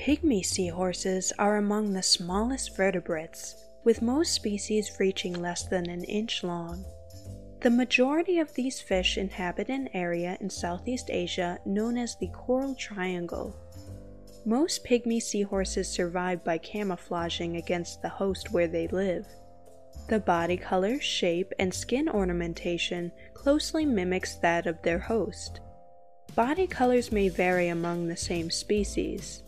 Pygmy seahorses are among the smallest vertebrates, with most species reaching less than an inch long. The majority of these fish inhabit an area in Southeast Asia known as the Coral Triangle. Most pygmy seahorses survive by camouflaging against the host where they live. The body color, shape, and skin ornamentation closely mimics that of their host. Body colors may vary among the same species.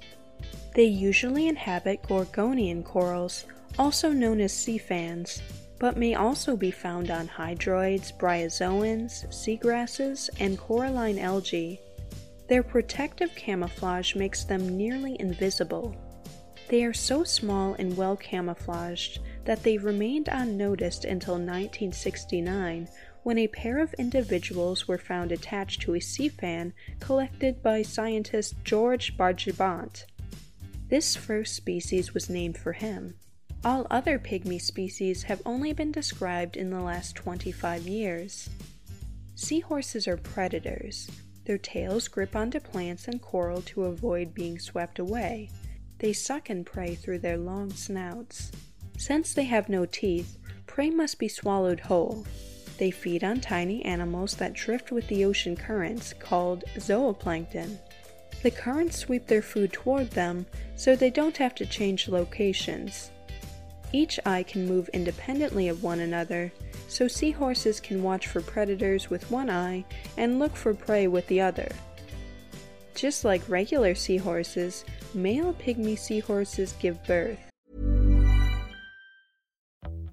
They usually inhabit Gorgonian corals, also known as sea fans, but may also be found on hydroids, bryozoans, seagrasses, and coralline algae. Their protective camouflage makes them nearly invisible. They are so small and well camouflaged that they remained unnoticed until 1969 when a pair of individuals were found attached to a sea fan collected by scientist George Bargibant. This first species was named for him. All other pygmy species have only been described in the last 25 years. Seahorses are predators. Their tails grip onto plants and coral to avoid being swept away. They suck and prey through their long snouts. Since they have no teeth, prey must be swallowed whole. They feed on tiny animals that drift with the ocean currents, called zooplankton. The currents sweep their food toward them, so they don't have to change locations. Each eye can move independently of one another, so seahorses can watch for predators with one eye and look for prey with the other. Just like regular seahorses, male pygmy seahorses give birth.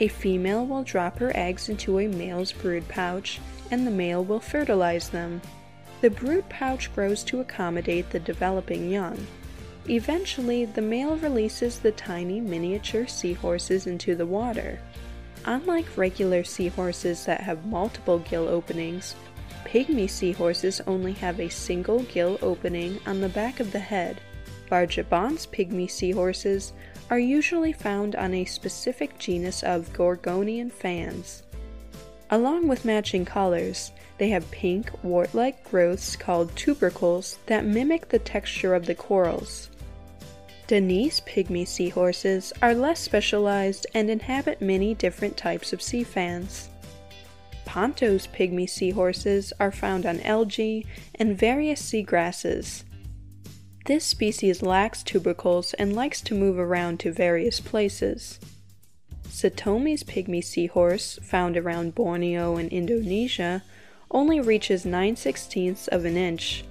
A female will drop her eggs into a male's brood pouch, and the male will fertilize them. The brood pouch grows to accommodate the developing young. Eventually, the male releases the tiny miniature seahorses into the water. Unlike regular seahorses that have multiple gill openings, pygmy seahorses only have a single gill opening on the back of the head. Bargibant's pygmy seahorses are usually found on a specific genus of Gorgonian fans. Along with matching colors, they have pink, wart like growths called tubercles that mimic the texture of the corals. Denise pygmy seahorses are less specialized and inhabit many different types of sea fans. Pontoh's pygmy seahorses are found on algae and various seagrasses. This species lacks tubercles and likes to move around to various places. Satomi's pygmy seahorse, found around Borneo and Indonesia, only reaches 9 16ths of an inch.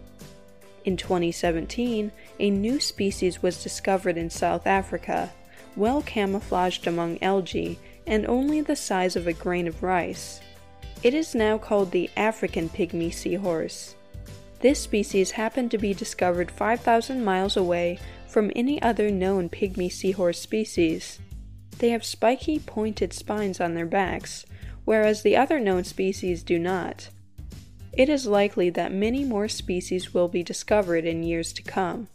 In 2017, a new species was discovered in South Africa, well camouflaged among algae and only the size of a grain of rice. It is now called the African pygmy seahorse. This species happened to be discovered 5,000 miles away from any other known pygmy seahorse species. They have spiky, pointed spines on their backs, whereas the other known species do not. It is likely that many more species will be discovered in years to come.